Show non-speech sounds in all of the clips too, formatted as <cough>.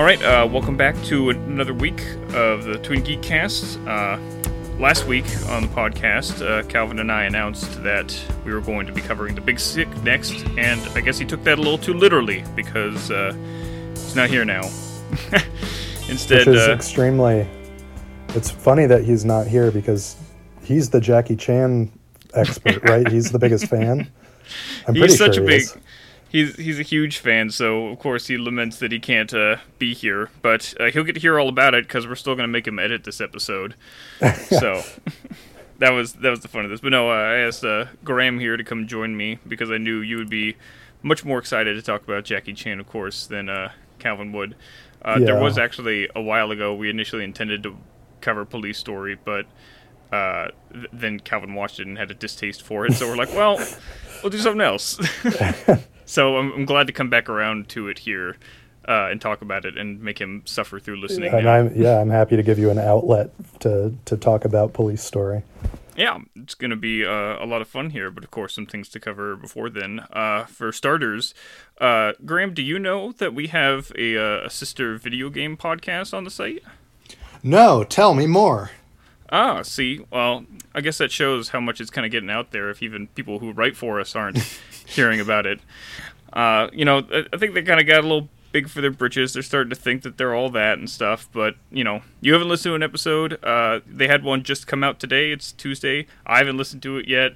All right, uh, welcome back to another week of the Twin Geek Cast. Uh, last week on the podcast, uh, Calvin and I announced that we were going to be covering the Big Sick next, and I guess he took that a little too literally because uh, he's not here now. <laughs> Instead, Which is uh, extremely. It's funny that he's not here because he's the Jackie Chan expert, <laughs> right? He's the biggest fan. I'm pretty he's such sure a big is. He's he's a huge fan so of course he laments that he can't uh, be here but uh, he'll get to hear all about it because we're still going to make him edit this episode <laughs> so <laughs> that was that was the fun of this but no uh, i asked uh, graham here to come join me because i knew you would be much more excited to talk about jackie chan of course than uh, calvin would uh, there was actually a while ago we initially intended to cover police story but uh, th- then Calvin watched it and had a distaste for it. So we're like, well, we'll do something else. <laughs> so I'm, I'm glad to come back around to it here uh, and talk about it and make him suffer through listening. And now. I'm yeah, I'm happy to give you an outlet to to talk about police story. Yeah, it's going to be uh, a lot of fun here, but of course, some things to cover before then. Uh, for starters, uh, Graham, do you know that we have a, uh, a sister video game podcast on the site? No, tell me more. Ah, see, well, I guess that shows how much it's kind of getting out there if even people who write for us aren't <laughs> hearing about it. Uh, you know, I, I think they kind of got a little big for their britches. They're starting to think that they're all that and stuff, but, you know, you haven't listened to an episode. Uh, they had one just come out today. It's Tuesday. I haven't listened to it yet.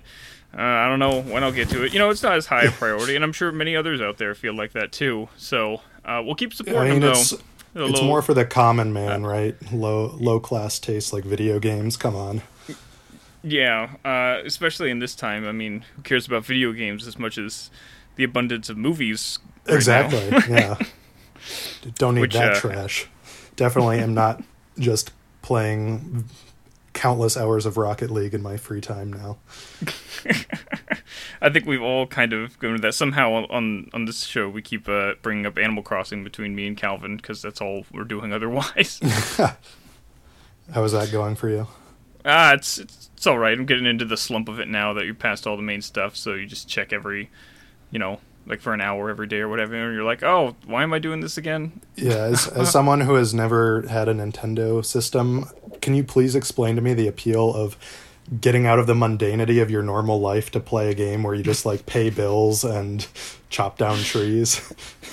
Uh, I don't know when I'll get to it. You know, it's not as high a <laughs> priority, and I'm sure many others out there feel like that too. So uh, we'll keep I supporting mean, them, though. It's little- more for the common man, right? Low low class taste like video games. Come on. Yeah, uh, especially in this time. I mean, who cares about video games as much as the abundance of movies? right exactly. yeah. <laughs> Don't need Which, that uh, trash. Definitely am not just playing countless hours of Rocket League in my free time now. <laughs> I think we've all kind of gone to that. Somehow on- on this show, we keep uh, bringing up Animal Crossing between me and Calvin because that's all we're doing otherwise. <laughs> <laughs> How is that going for you? ah, it's, it's it's all right. I'm getting into the slump of it now that you passed all the main stuff. So you just check every, you know, like for an hour every day or whatever. And you're like, oh, why am I doing this again? Yeah, as, <laughs> as someone who has never had a Nintendo system, can you please explain to me the appeal of getting out of the mundanity of your normal life to play a game where you just like pay bills and chop down trees?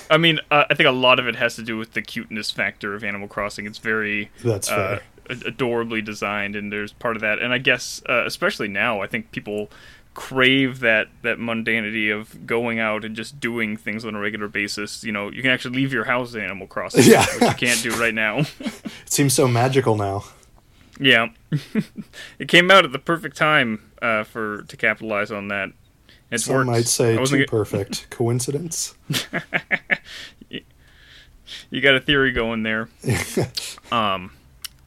I mean, uh, I think a lot of it has to do with the cuteness factor of Animal Crossing. It's very That's uh, adorably designed, and there's part of that. And I guess, uh, especially now, I think people crave that that mundanity of going out and just doing things on a regular basis. You know, you can actually leave your house in Animal Crossing, Yeah. which you can't do right now. <laughs> It seems so magical now. yeah, <laughs> it came out at the perfect time uh, for to capitalize on that. It's Some might say too wasn't <laughs> g- perfect. Coincidence? you got a theory going there. um,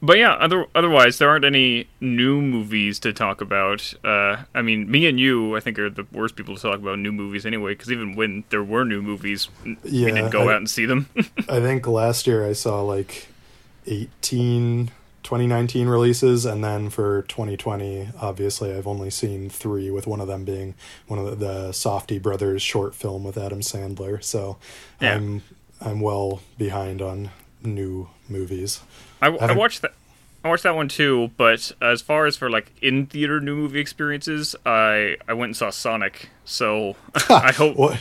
but yeah, other, otherwise there aren't any new movies to talk about. Uh, I mean, me and you, I think, are the worst people to talk about new movies anyway. Because even when there were new movies, n- we didn't go I- out and see them. <laughs> I think last year I saw like 18 2019 releases, and then for 2020, obviously, I've only seen three, with one of them being one of the, the Safdie Brothers short film with Adam Sandler. So Yeah. I'm I'm well behind on new movies. I, I watched that. I watched that one too, but as far as for like in theater new movie experiences, I I went and saw Sonic. So <laughs> I <laughs> hope What?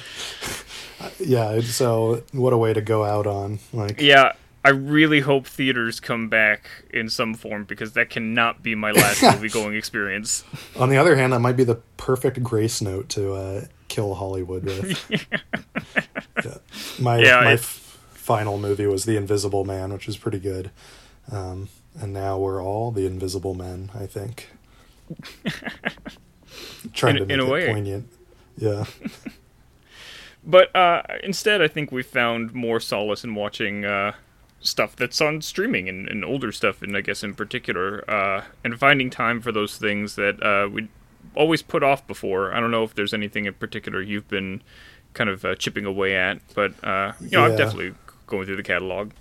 Yeah, so what a way to go out on. Like, Yeah, I really hope theaters come back in some form because that cannot be my last <laughs> movie going experience. on the other hand, that might be the perfect grace note to uh, kill Hollywood with. Yeah. My Yeah, my f- final movie was The Invisible Man, which was pretty good. Um, and now we're all the Invisible Men. I think. <laughs> Trying In- to in make a it way. poignant. Yeah, <laughs> But uh, instead, I think we found more solace in watching uh, stuff that's on streaming and, and older stuff, and I guess in particular, uh, and finding time for those things that uh, we always put off before. I don't know if there's anything in particular you've been kind of uh, chipping away at, but uh, you know, I'm definitely going through the catalog.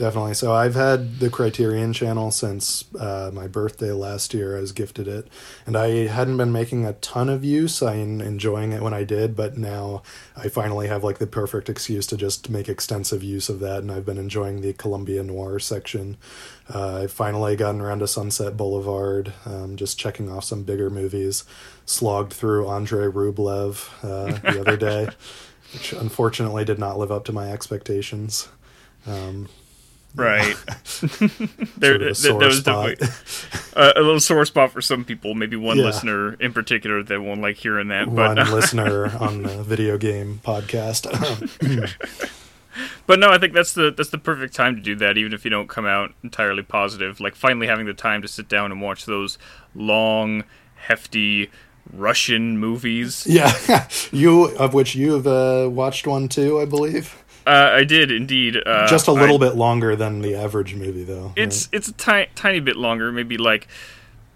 Definitely. So I've had the Criterion channel since uh, my birthday last year. I was gifted it, and I hadn't been making a ton of use. I'm enjoying it when I did, but now I finally have like the perfect excuse to just make extensive use of that, and I've been enjoying the Columbia Noir section. Uh, I've finally gotten around to Sunset Boulevard, um, just checking off some bigger movies. Slogged through Andrei Rublev uh, the other day, <laughs> which unfortunately did not live up to my expectations. Um, Right. <laughs> there, Sort of a there, there was definitely a, a little sore spot for some people. Maybe one Yeah. listener in particular that won't like hearing that. But one <laughs> listener on the video game podcast. <laughs> but no, I think that's the that's the perfect time to do that. Even if you don't come out entirely positive, like finally having the time to sit down and watch those long, hefty Russian movies. yeah, you of which you have uh, watched one too, I believe. Uh, I did indeed. Uh, Just a little I- bit longer than the average movie, though. It's it's a ti- tiny bit longer, maybe like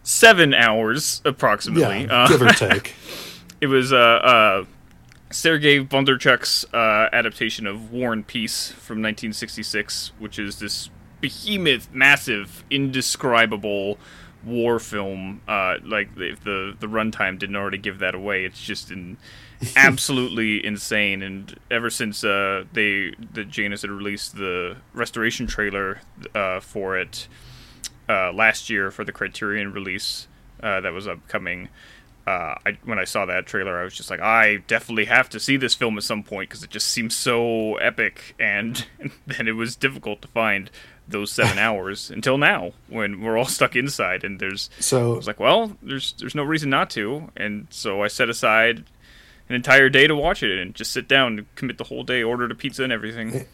seven hours approximately. yeah, Uh, give or <laughs> take. It was uh, uh, Sergei Bondarchuk's uh, adaptation of War and Peace from 1966, which is this behemoth, massive, indescribable war film. Uh, like if the the runtime didn't already give that away, it's just in, absolutely insane. And ever since uh, they the Janus had released the restoration trailer uh, for it uh, last year for the Criterion release uh, that was upcoming. Uh, I, when I saw that trailer, I was just like, I definitely have to see this film at some point because it just seems so epic, and <laughs> then it was difficult to find those seven <laughs> hours until now when we're all stuck inside and there's so I was like, well, there's there's no reason not to, and so I set aside an entire day to watch it and just sit down and commit the whole day, order a pizza and everything.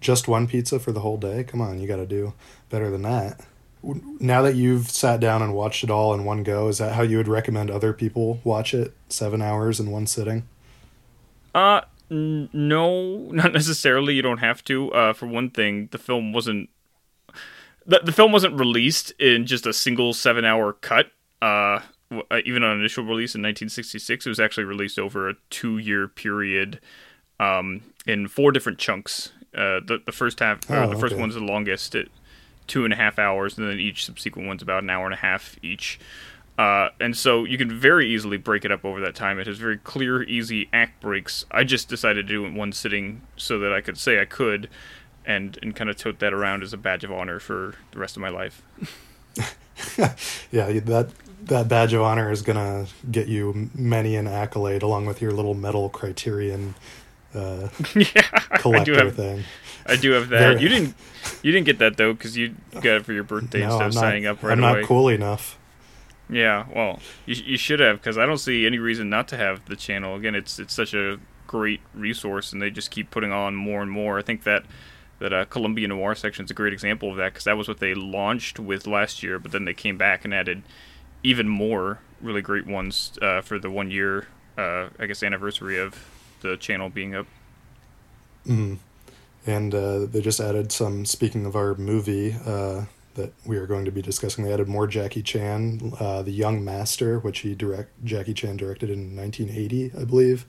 just one pizza for the whole day? Come on, you got to do better than that. Now that you've sat down and watched it all in one go, is that how you would recommend other people watch it? Seven hours in one sitting? Uh, n- no, not necessarily. You don't have to. Uh, for one thing, the film wasn't the the film wasn't released in just a single seven hour cut. Uh, uh, even on initial release in 1966, it was actually released over a two year period, um, in four different chunks. Uh, the the first half, Oh, the first okay. one's the longest at two and a half hours, and then each subsequent one's about an hour and a half each. Uh, and so you can very easily break it up over that time. It has very clear, easy act breaks. I just decided to do it in one sitting so that I could say I could, and and kind of tote that around as a badge of honor for the rest of my life. <laughs> Yeah, that that badge of honor is gonna get you many an accolade along with your little metal criterion uh, <laughs> yeah, I do collector have thing. I do have that. You didn't you didn't get that though because you got it for your birthday No, instead I'm of not, signing up right I'm away. not cool enough. Yeah, well, you, you should have because I don't see any reason not to have the channel. Again, it's it's such a great resource, and they just keep putting on more and more. I think that that uh, Columbia Noir section is a great example of that because that was what they launched with last year, but then they came back and added even more really great ones uh, for the one year, uh, I guess, anniversary of the channel being up. Mm. And uh, they just added some. Speaking of our movie uh, that we are going to be discussing, they added more Jackie Chan, uh, the Young Master, which he direct Jackie Chan directed in 1980, I believe.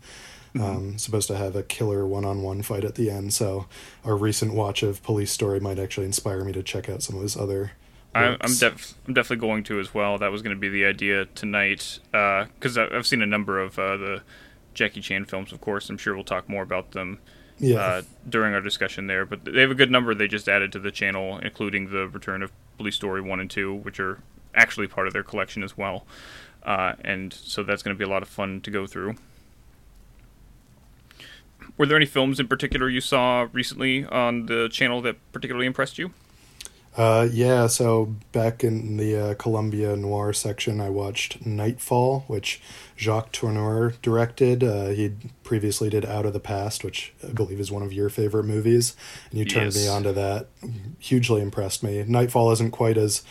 Um, supposed to have a killer one-on-one fight at the end. So our recent watch of Police Story might actually inspire me to check out some of his other. I, I'm, def- I'm definitely going to as well. That was going to be the idea tonight because I I've seen a number of uh, the Jackie Chan films. Of course, I'm sure we'll talk more about them yeah. uh, during our discussion there. But they have a good number they just added to the channel, including the return of Police Story one and two, which are actually part of their collection as well. Uh, and so that's going to be a lot of fun to go through. Were there any films in particular you saw recently on the channel that particularly impressed you? Uh, yeah, so back in the uh, Columbia Noir section, I watched Nightfall, which Jacques Tourneur directed. Uh, he previously did Out of the Past, which I believe is one of your favorite movies, and you turned me Yes. on to that. Hugely impressed me. Nightfall isn't quite as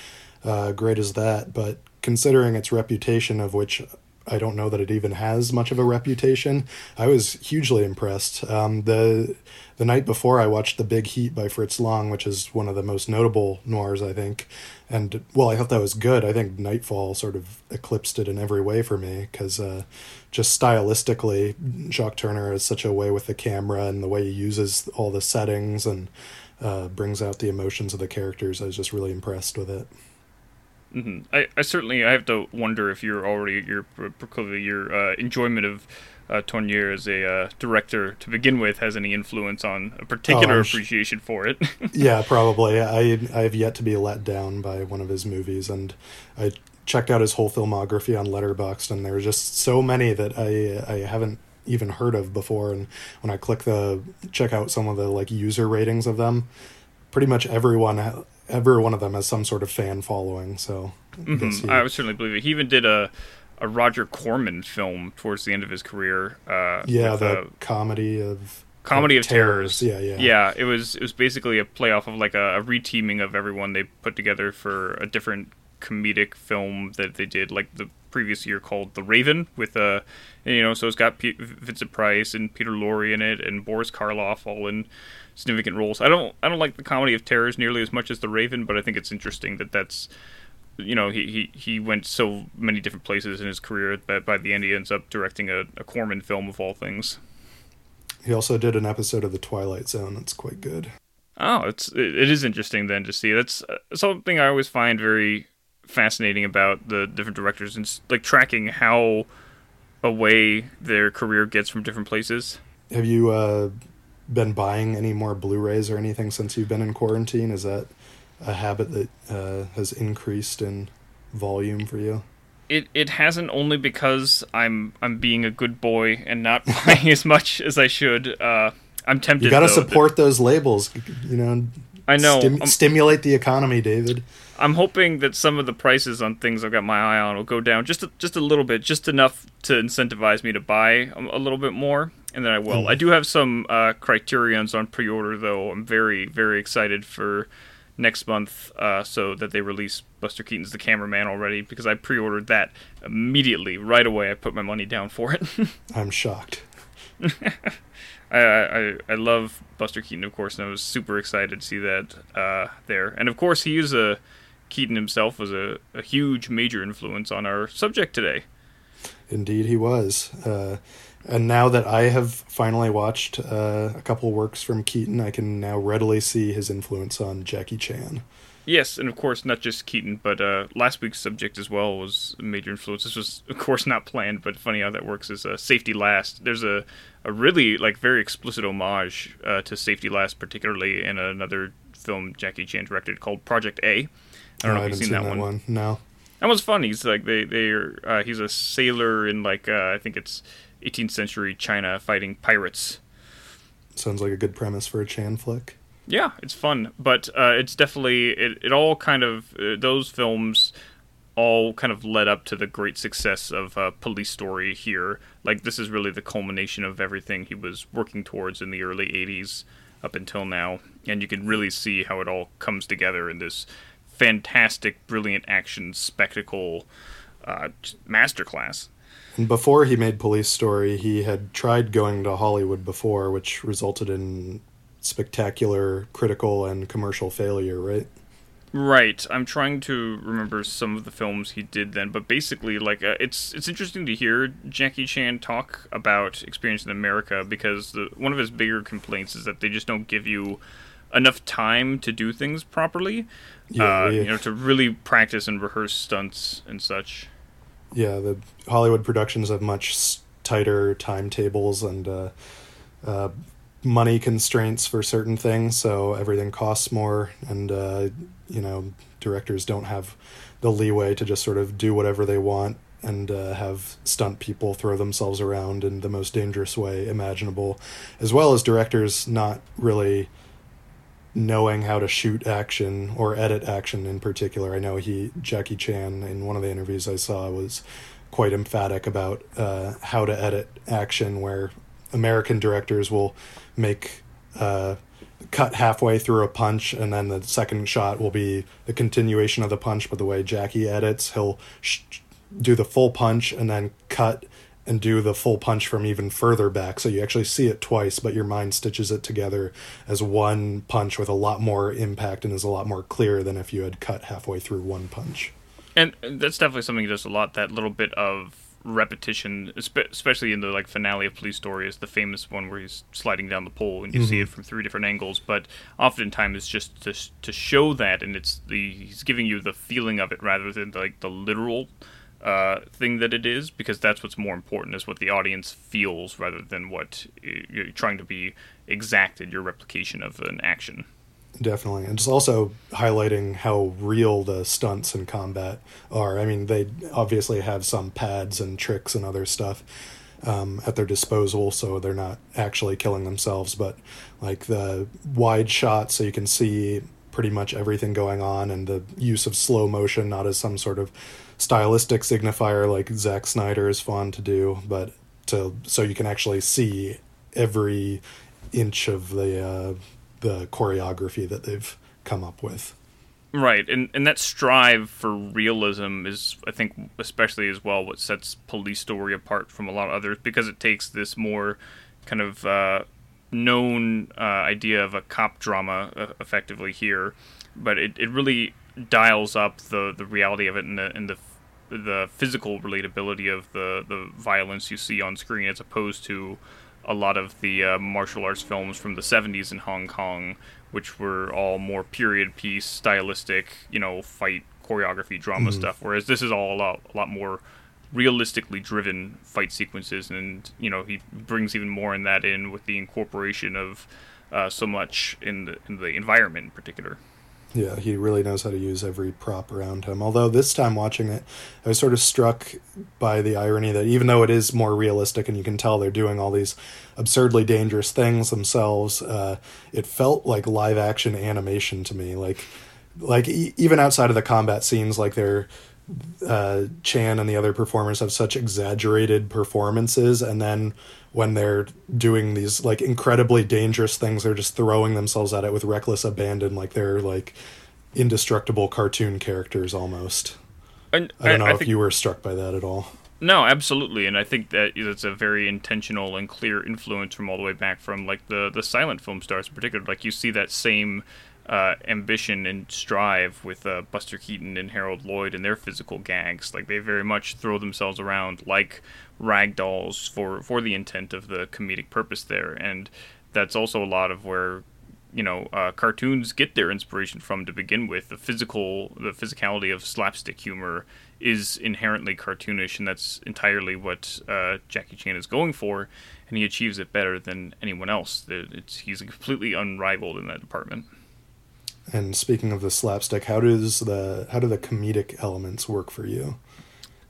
uh, great as that, but considering its reputation, of which I don't know that it even has much of a reputation. I was hugely impressed. Um, the the night before, I watched The Big Heat by Fritz Lang, which is one of the most notable noirs, I think. And well, I thought that was good. I think Nightfall sort of eclipsed it in every way for me because uh, just stylistically, Jacques Tourneur has such a way with the camera and the way he uses all the settings and uh, brings out the emotions of the characters. I was just really impressed with it. Hmm I, I certainly I have to wonder if you're already your your uh, enjoyment of uh, Tourneur as a uh, director to begin with has any influence on a particular Oh, I'm sh- appreciation for it. <laughs> yeah, probably. I I have yet to be let down by one of his movies, and I checked out his whole filmography on Letterboxd, and there were just so many that I I haven't even heard of before. And when I click the check out some of the like user ratings of them, pretty much everyone every one of them has some sort of fan following. So I Mhm, he- I would certainly believe it. He even did a a Roger Corman film towards the end of his career. Uh, yeah, the uh, comedy of Comedy of of Terrors. Yeah, yeah, Yeah, it was it was basically a playoff of like a, a reteaming of everyone they put together for a different comedic film that they did like the previous year called The Raven with uh you know so it's got P- Vincent Price and Peter Lorre in it and Boris Karloff all in significant roles. I don't I don't like the comedy of terrors nearly as much as The Raven, but I think it's interesting that that's you know he, he, he went so many different places in his career that by the end he ends up directing a, a Corman film of all things. He also did an episode of The Twilight Zone that's quite good. Oh, it's it, it is interesting then to see. That's uh, something I always find very fascinating about the different directors and like tracking how away their career gets from different places. Have you uh, been buying any more Blu-rays or anything since you've been in quarantine? Is that a habit that uh, has increased in volume for you? It it hasn't only because I'm I'm being a good boy and not <laughs> buying as much as I should. Uh, I'm tempted. You got to though, that- support those labels. You know, I know. stim- stimulate the economy, David. I'm hoping that some of the prices on things I've got my eye on will go down just a, just a little bit, just enough to incentivize me to buy a, a little bit more, and then I will. Mm. I do have some uh, criterions on pre-order though. I'm very very excited for next month, uh, so that they release Buster Keaton's The Cameraman already because I pre-ordered that immediately right away. I put my money down for it. <laughs> I'm shocked. <laughs> I, I I love Buster Keaton, of course, and I was super excited to see that uh, there. And of course, he is a Keaton himself was a, a huge major influence on our subject today. Indeed, he was. Uh, and now that I have finally watched uh, a couple works from Keaton, I can now readily see his influence on Jackie Chan. Yes, and of course, not just Keaton, but uh, last week's subject as well was a major influence. This was, of course, not planned, but funny how that works. Is uh, Safety Last? There's a, a really like very explicit homage uh, to Safety Last, particularly in another film Jackie Chan directed called Project A. I don't know if you've haven't seen, that, one. No. That one's fun. He's like they they are. Uh, he's a sailor in like uh, I think it's 18th century China fighting pirates. Sounds like a good premise for a Chan flick. Yeah, it's fun, but uh, it's definitely it. It all kind of uh, those films all kind of led up to the great success of uh, Police Story here. Like this is really the culmination of everything he was working towards in the early '80s up until now, and you can really see how it all comes together in this fantastic, brilliant action spectacle uh, masterclass. And before he made Police Story, he had tried going to Hollywood before, which resulted in spectacular critical and commercial failure, right? Right. I'm trying to remember some of the films he did then, but basically, like, uh, it's it's interesting to hear Jackie Chan talk about experience in America because the, one of his bigger complaints is that they just don't give you enough time to do things properly. Yeah, uh, yeah. you know, to really practice and rehearse stunts and such. Yeah, the Hollywood productions have much tighter timetables and uh, uh, money constraints for certain things, so everything costs more, and uh, you know, directors don't have the leeway to just sort of do whatever they want and uh, have stunt people throw themselves around in the most dangerous way imaginable, as well as directors not really knowing how to shoot action or edit action in particular. I know he Jackie Chan in one of the interviews I saw was quite emphatic about uh, how to edit action, where American directors will make uh, cut halfway through a punch and then the second shot will be the continuation of the punch. But the way Jackie edits, he'll sh- do the full punch and then cut and do the full punch from even further back. So you actually see it twice, but your mind stitches it together as one punch with a lot more impact and is a lot more clear than if you had cut halfway through one punch. And that's definitely something he does a lot. That little bit of repetition, especially in the like finale of Police Story, is the famous one where he's sliding down the pole and you see it mm-hmm. from three different angles. But oftentimes it's just to to show that, and it's the he's giving you the feeling of it rather than like the literal uh, thing that it is, because that's what's more important is what the audience feels rather than what you're trying to be exacted your replication of an action. Definitely. And just also highlighting how real the stunts and combat are. I mean, they obviously have some pads and tricks and other stuff um, at their disposal, so they're not actually killing themselves, but like the wide shot so you can see pretty much everything going on and the use of slow motion, not as some sort of stylistic signifier like Zack Snyder is fond to do, but to so you can actually see every inch of the uh, the choreography that they've come up with. Right, and and that strive for realism is, I think, especially as well, what sets Police Story apart from a lot of others because it takes this more kind of uh, known uh, idea of a cop drama uh, effectively here, but it, it really dials up the, the reality of it and the and the the physical relatability of the the violence you see on screen as opposed to a lot of the uh, martial arts films from the 70s in Hong Kong, which were all more period piece, stylistic, you know, fight choreography, drama mm-hmm. stuff. Whereas this is all a lot, a lot more realistically driven fight sequences, and you know, he brings even more in that in with the incorporation of uh, so much in the in the environment in particular. Yeah, he really knows how to use every prop around him. Although this time watching it, I was sort of struck by the irony that even though it is more realistic and you can tell they're doing all these absurdly dangerous things themselves, uh, it felt like live action animation to me. Like, like e- even outside of the combat scenes, like they're uh, Chan and the other performers have such exaggerated performances, and then when they're doing these like incredibly dangerous things, they're just throwing themselves at it with reckless abandon, like they're like indestructible cartoon characters almost. And, I don't know I if think, you were struck by that at all. No, absolutely, and I think that it's a very intentional and clear influence from all the way back from like the the silent film stars in particular. Like you see that same uh, ambition and strive with uh, Buster Keaton and Harold Lloyd and their physical gags. Like they very much throw themselves around like rag dolls for for the intent of the comedic purpose there, and that's also a lot of where you know uh, cartoons get their inspiration from to begin with. The physical, the physicality of slapstick humor is inherently cartoonish, and that's entirely what uh, Jackie Chan is going for, and he achieves it better than anyone else. It's, he's completely unrivaled in that department. And speaking of the slapstick, how does the how do the comedic elements work for you?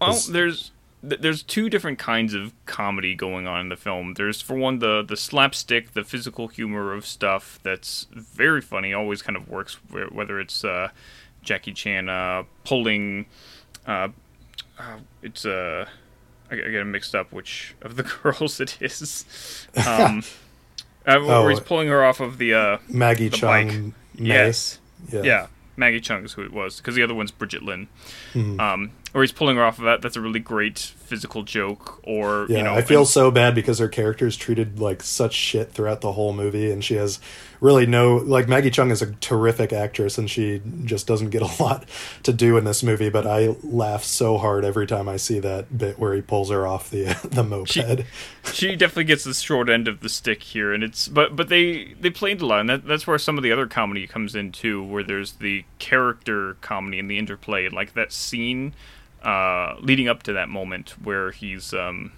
Well, there's there's two different kinds of comedy going on in the film. There's for one the the slapstick, the physical humor of stuff that's very funny, always kind of works. Whether it's uh, Jackie Chan uh, pulling, uh, uh it's uh, I, I get it mixed up which of the <laughs> girls it is. Um, <laughs> uh, oh, where he's pulling her off of the uh, Maggie the Cheung. Yes. Yeah. yeah. Maggie is who it was because the other one's Brigitte Lin. Mm. Um, or he's pulling her off of that. That's a really great physical joke. Or yeah, you know, I feel and, so bad because her character is treated like such shit throughout the whole movie, and she has really no like Maggie Cheung is a terrific actress, and she just doesn't get a <laughs> lot to do in this movie. But I laugh so hard every time I see that bit where he pulls her off the <laughs> the moped. She, she definitely gets the short end of the stick here, and it's but but they they played a lot, and that, that's where some of the other comedy comes in too, where there's the character comedy and the interplay, like that scene uh, leading up to that moment where he's um,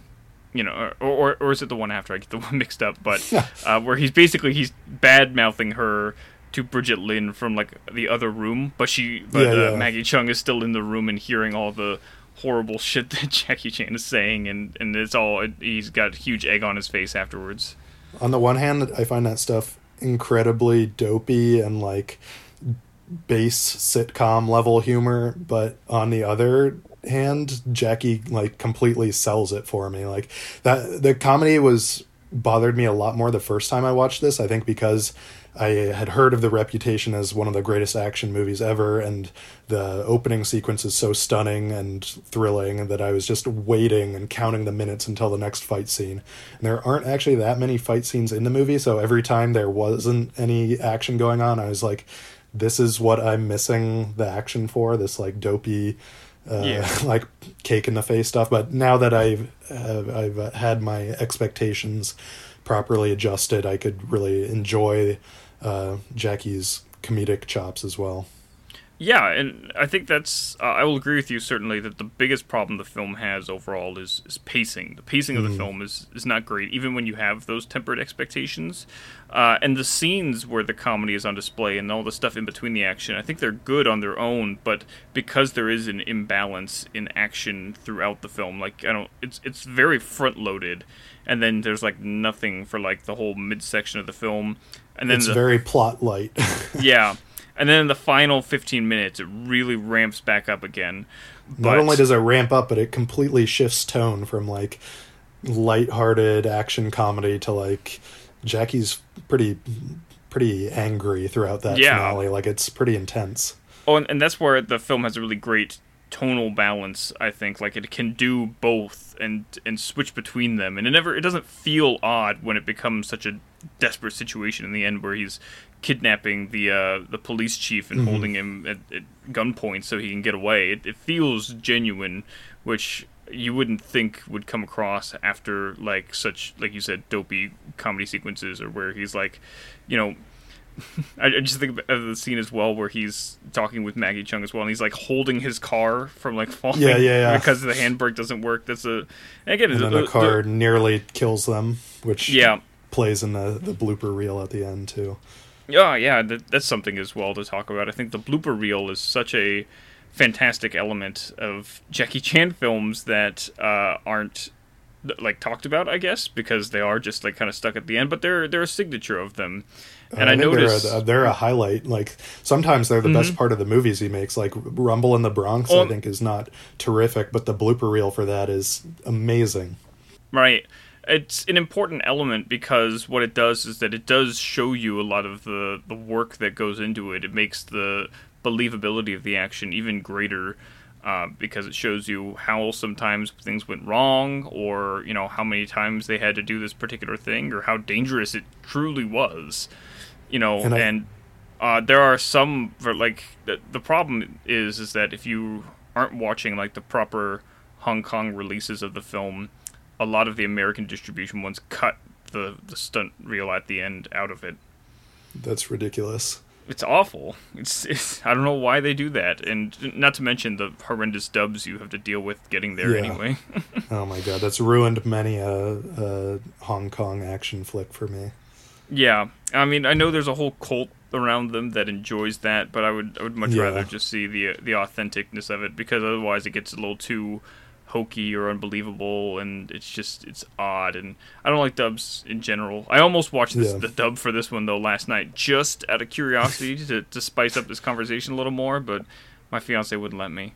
you know, or, or, or is it the one after I get the <laughs> one mixed up? But uh, where he's basically he's bad mouthing her to Brigitte Lin from like the other room, but she but yeah, uh, yeah. Maggie Cheung is still in the room and hearing all the horrible <laughs> shit that Jackie Chan is saying, and and it's all he's got huge egg on his face afterwards. On the one hand, I find that stuff incredibly dopey and like base sitcom level humor, but on the other hand, Jackie like completely sells it for me. Like that the comedy was bothered me a lot more the first time I watched this. I think because I had heard of the reputation as one of the greatest action movies ever, and the opening sequence is so stunning and thrilling that I was just waiting and counting the minutes until the next fight scene. And there aren't actually that many fight scenes in the movie, so every time there wasn't any action going on, I was like, this is what I'm missing the action for this like dopey uh, Yeah. <laughs> like cake in the face stuff. But now that I've uh, I've uh, had my expectations properly adjusted, I could really enjoy uh, Jackie's comedic chops as well. Yeah, and I think that's. Uh, I will agree with you certainly that the biggest problem the film has overall is, is pacing. The pacing of the film is, is not great, even when you have those tempered expectations. Uh, and the scenes where the comedy is on display and all the stuff in between the action, I think they're good on their own, but because there is an imbalance in action throughout the film, like I don't, it's it's very front loaded, and then there's like nothing for like the whole midsection of the film, and then It's the, very plot light. <laughs> yeah. And then in the final 15 minutes, it really ramps back up again. But, Not only does it ramp up, but it completely shifts tone from like light-hearted action comedy to like Jackie's pretty pretty angry throughout that Yeah. finale. Like it's pretty intense. oh, and, and that's where the film has a really great tonal balance. I think like it can do both and and switch between them, and it never it doesn't feel odd when it becomes such a desperate situation in the end where he's kidnapping the uh, the police chief and holding him at, at gunpoint so he can get away. It, it feels genuine, which you wouldn't think would come across after like such like you said dopey comedy sequences or where he's like, you know. <laughs> I I just think of the scene as well where he's talking with Maggie Cheung as well, and he's like holding his car from like falling Yeah, yeah, yeah. because the handbrake doesn't work. That's a and again, And then the- the car the- nearly kills them, which yeah, plays in the, the blooper reel at the end too. Yeah, yeah, that, that's something as well to talk about. I think the blooper reel is such a fantastic element of Jackie Chan films that uh, aren't like talked about, I guess, because they are just like kind of stuck at the end. But they're they're a signature of them, and I, think noticed. they're a, they're a highlight. Like sometimes they're the best part of the movies he makes. Like Rumble in the Bronx, Well- I think is not terrific, but the blooper reel for that is amazing. Right. It's an important element because what it does is that it does show you a lot of the, the work that goes into it. It makes the believability of the action even greater uh, because it shows you how sometimes things went wrong or, you know, how many times they had to do this particular thing or how dangerous it truly was. You know, And and, uh, there are some, like, the, the problem is, is that if you aren't watching, like, the proper Hong Kong releases of the film, a lot of the American distribution ones cut the, the stunt reel at the end out of it. That's ridiculous. It's awful. It's, it's I don't know why they do that, and not to mention the horrendous dubs you have to deal with getting there Yeah. anyway. <laughs> Oh my god, that's ruined many a, a Hong Kong action flick for me. yeah, I mean I know there's a whole cult around them that enjoys that, but I would I would much Yeah. rather just see the the authenticness of it because otherwise it gets a little too hokey or unbelievable and it's just it's odd and I don't like dubs in general. I almost watched this, Yeah. the dub for this one though last night just out of curiosity to, to spice up this conversation a little more, but my fiance wouldn't let me.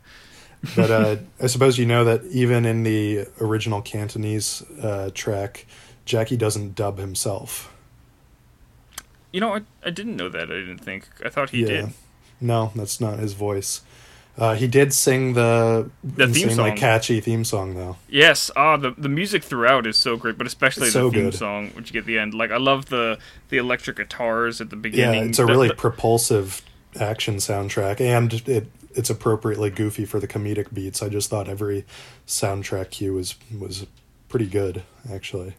But uh, <laughs> I suppose you know that even in the original Cantonese uh, track, Jackie doesn't dub himself. You know, I, I didn't know that. I didn't think. I thought he did. No, that's not his voice. Uh, he did sing the, The theme song. catchy theme song, though. Yes, ah, the the music throughout is so great, but especially It's the so theme good. song, which you get at the end. Like I love the the electric guitars at the beginning. Yeah, it's a The- really the- propulsive action soundtrack, and it it's appropriately goofy for the comedic beats. I just thought every soundtrack cue was was pretty good, actually.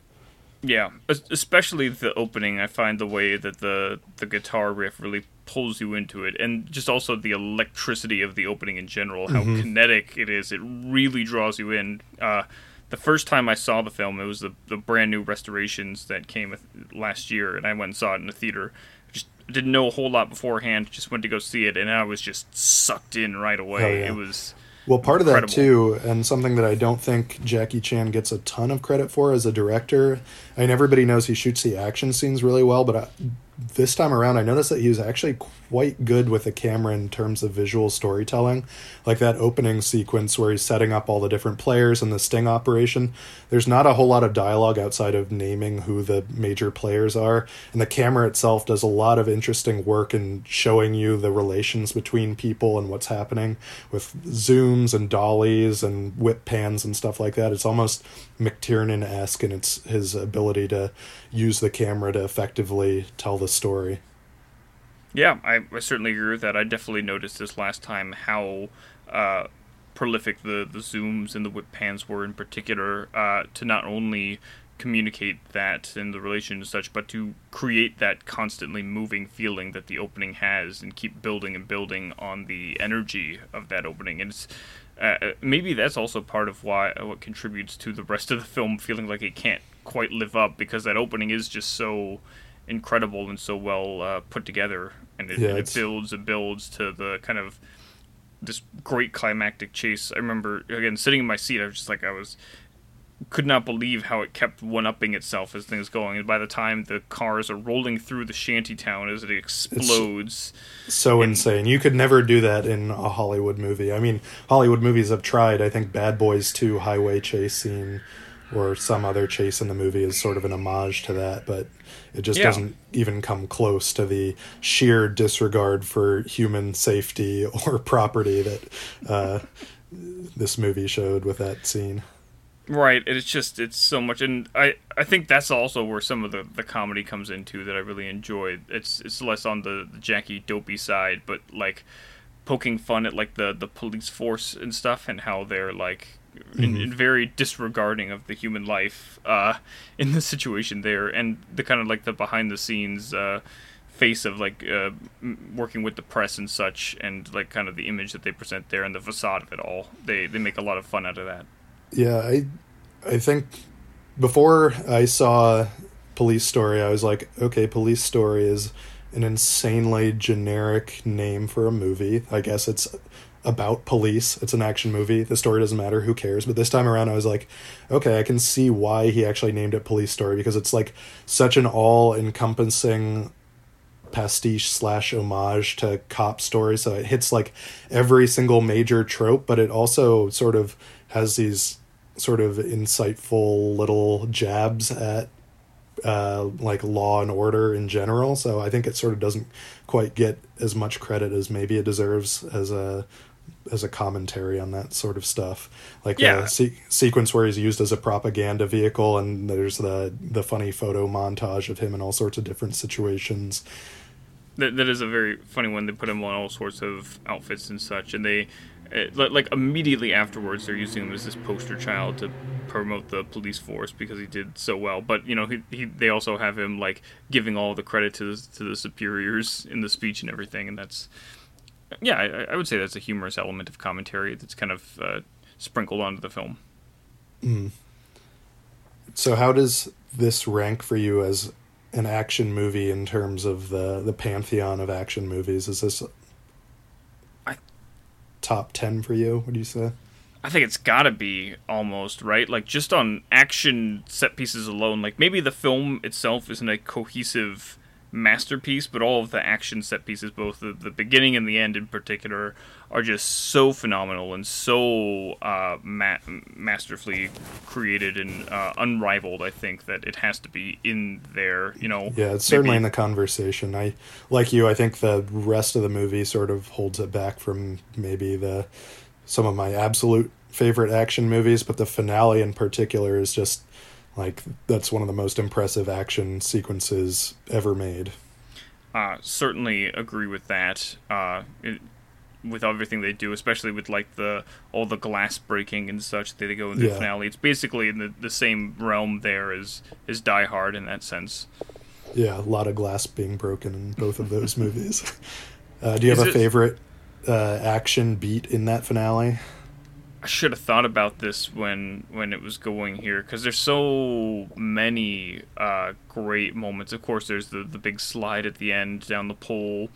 yeah, especially the opening. I find the way that the the guitar riff really pulls you into it, and just also the electricity of the opening in general. How Mm-hmm. kinetic it is. It really draws you in. Uh, the first time I saw the film, it was the the brand new restorations that came last year, and I went and saw it in the theater. Just didn't know a whole lot beforehand. Just went to go see it, and I was just sucked in right away. Oh, yeah. It was Well, part of that too, and something that I don't think Jackie Chan gets a ton of credit for as a director. I mean, everybody knows he shoots the action scenes really well, but I, this time around, I noticed that he was actually quite good with the camera in terms of visual storytelling. Like that opening sequence where he's setting up all the different players and the sting operation. There's not a whole lot of dialogue outside of naming who the major players are, and the camera itself does a lot of interesting work in showing you the relations between people and what's happening with zooms and dollies and whip pans and stuff like that. It's almost McTiernan esque in its his ability to use the camera to effectively tell the story. Yeah, I, I certainly agree with that. I definitely noticed this last time how uh, prolific the the zooms and the whip pans were in particular uh, to not only communicate that and the relation and such, but to create that constantly moving feeling that the opening has and keep building and building on the energy of that opening. And it's uh, uh maybe that's also part of why uh, what contributes to the rest of the film feeling like it can't quite live up because that opening is just so incredible and so well uh, put together, and it, Yeah, and it builds and builds to the kind of this great climactic chase. I remember again sitting in my seat. I was just like I was could not believe how it kept one upping itself as things going. And by the time the cars are rolling through the shanty town as it explodes, so insane. You could never do that in a Hollywood movie. I mean, Hollywood movies have tried. I think Bad Boys 2 highway chase scene or some other chase in the movie is sort of an homage to that, but it just Yeah. doesn't even come close to the sheer disregard for human safety <laughs> or property that uh, this movie showed with that scene. Right, and it's just it's so much, and I I think that's also where some of the, the comedy comes into that I really enjoy. It's it's less on the, the Jackie dopey side, but like poking fun at like the the police force and stuff, and how they're like in, in very disregarding of the human life uh, <laughs> in the situation there, and the kind of like the behind the scenes. Uh, face of like uh, working with the press and such and like kind of the image that they present there and the facade of it all they they make a lot of fun out of that Yeah, I I think before I saw Police Story, I was like, okay, Police Story is an insanely generic name for a movie. I guess it's about police. It's an action movie. The story doesn't matter. Who cares? But this time around, I was like, okay, I can see why he actually named it Police Story because it's like such an all encompassing pastiche slash homage to cop stories. So it hits like every single major trope, but it also sort of has these sort of insightful little jabs at uh, like law and order in general. So I think it sort of doesn't quite get as much credit as maybe it deserves as a as a commentary on that sort of stuff. Like Yeah. the se- sequence where he's used as a propaganda vehicle, and there's the the funny photo montage of him in all sorts of different situations. That, that is a very funny one. They put him on all sorts of outfits and such, and they, uh, li- like immediately afterwards, they're using him as this poster child to promote the police force because he did so well. But you know, he, he they also have him like giving all the credit to the, to the superiors in the speech and everything, and that's, yeah, I, I would say that's a humorous element of commentary that's kind of uh, sprinkled onto the film. So how does this rank for you as an action movie in terms of the the pantheon of action movies? Is this top ten for you? What do you say? I think it's got to be almost right. Like just on action set pieces alone, like maybe the film itself isn't a cohesive masterpiece, but all of the action set pieces, both the, the beginning and the end in particular, are just so phenomenal and so uh, ma- masterfully created and uh, unrivaled. I think that it has to be in there. You know, Yeah, it's certainly maybe- in the conversation. I like you. I think the rest of the movie sort of holds it back from maybe the some of my absolute favorite action movies, but the finale in particular is just like that's one of the most impressive action sequences ever made. Uh, certainly agree with that. Uh, it, with everything they do, especially with like the all the glass breaking and such that they go in the Yeah. finale, it's basically in the, the same realm there as as Die Hard in that sense. Yeah, a lot of glass being broken in both of those <laughs> movies. Uh, do you have Is a it- favorite uh, action beat in that finale? I should have thought about this when when it was going here because there's so many uh, great moments. Of course, there's the the big slide at the end down the pole.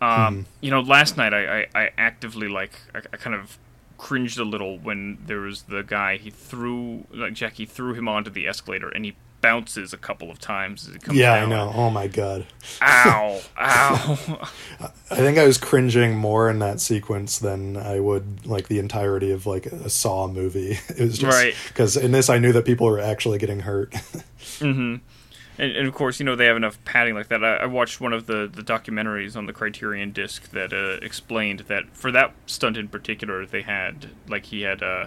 Um, You know, last night I, I, I actively like I, I kind of cringed a little when there was the guy he threw like Jackie threw him onto the escalator and he bounces a couple of times as he comes yeah, down. I know. Oh my god. Ow! <laughs> Ow! I think I was cringing more in that sequence than I would like the entirety of like a Saw movie. <laughs> It was just Right. because in this I knew that people were actually getting hurt. <laughs> And, and of course, you know they have enough padding like that. I, I watched one of the, the documentaries on the Criterion disc that uh, explained that for that stunt in particular, they had like he had uh,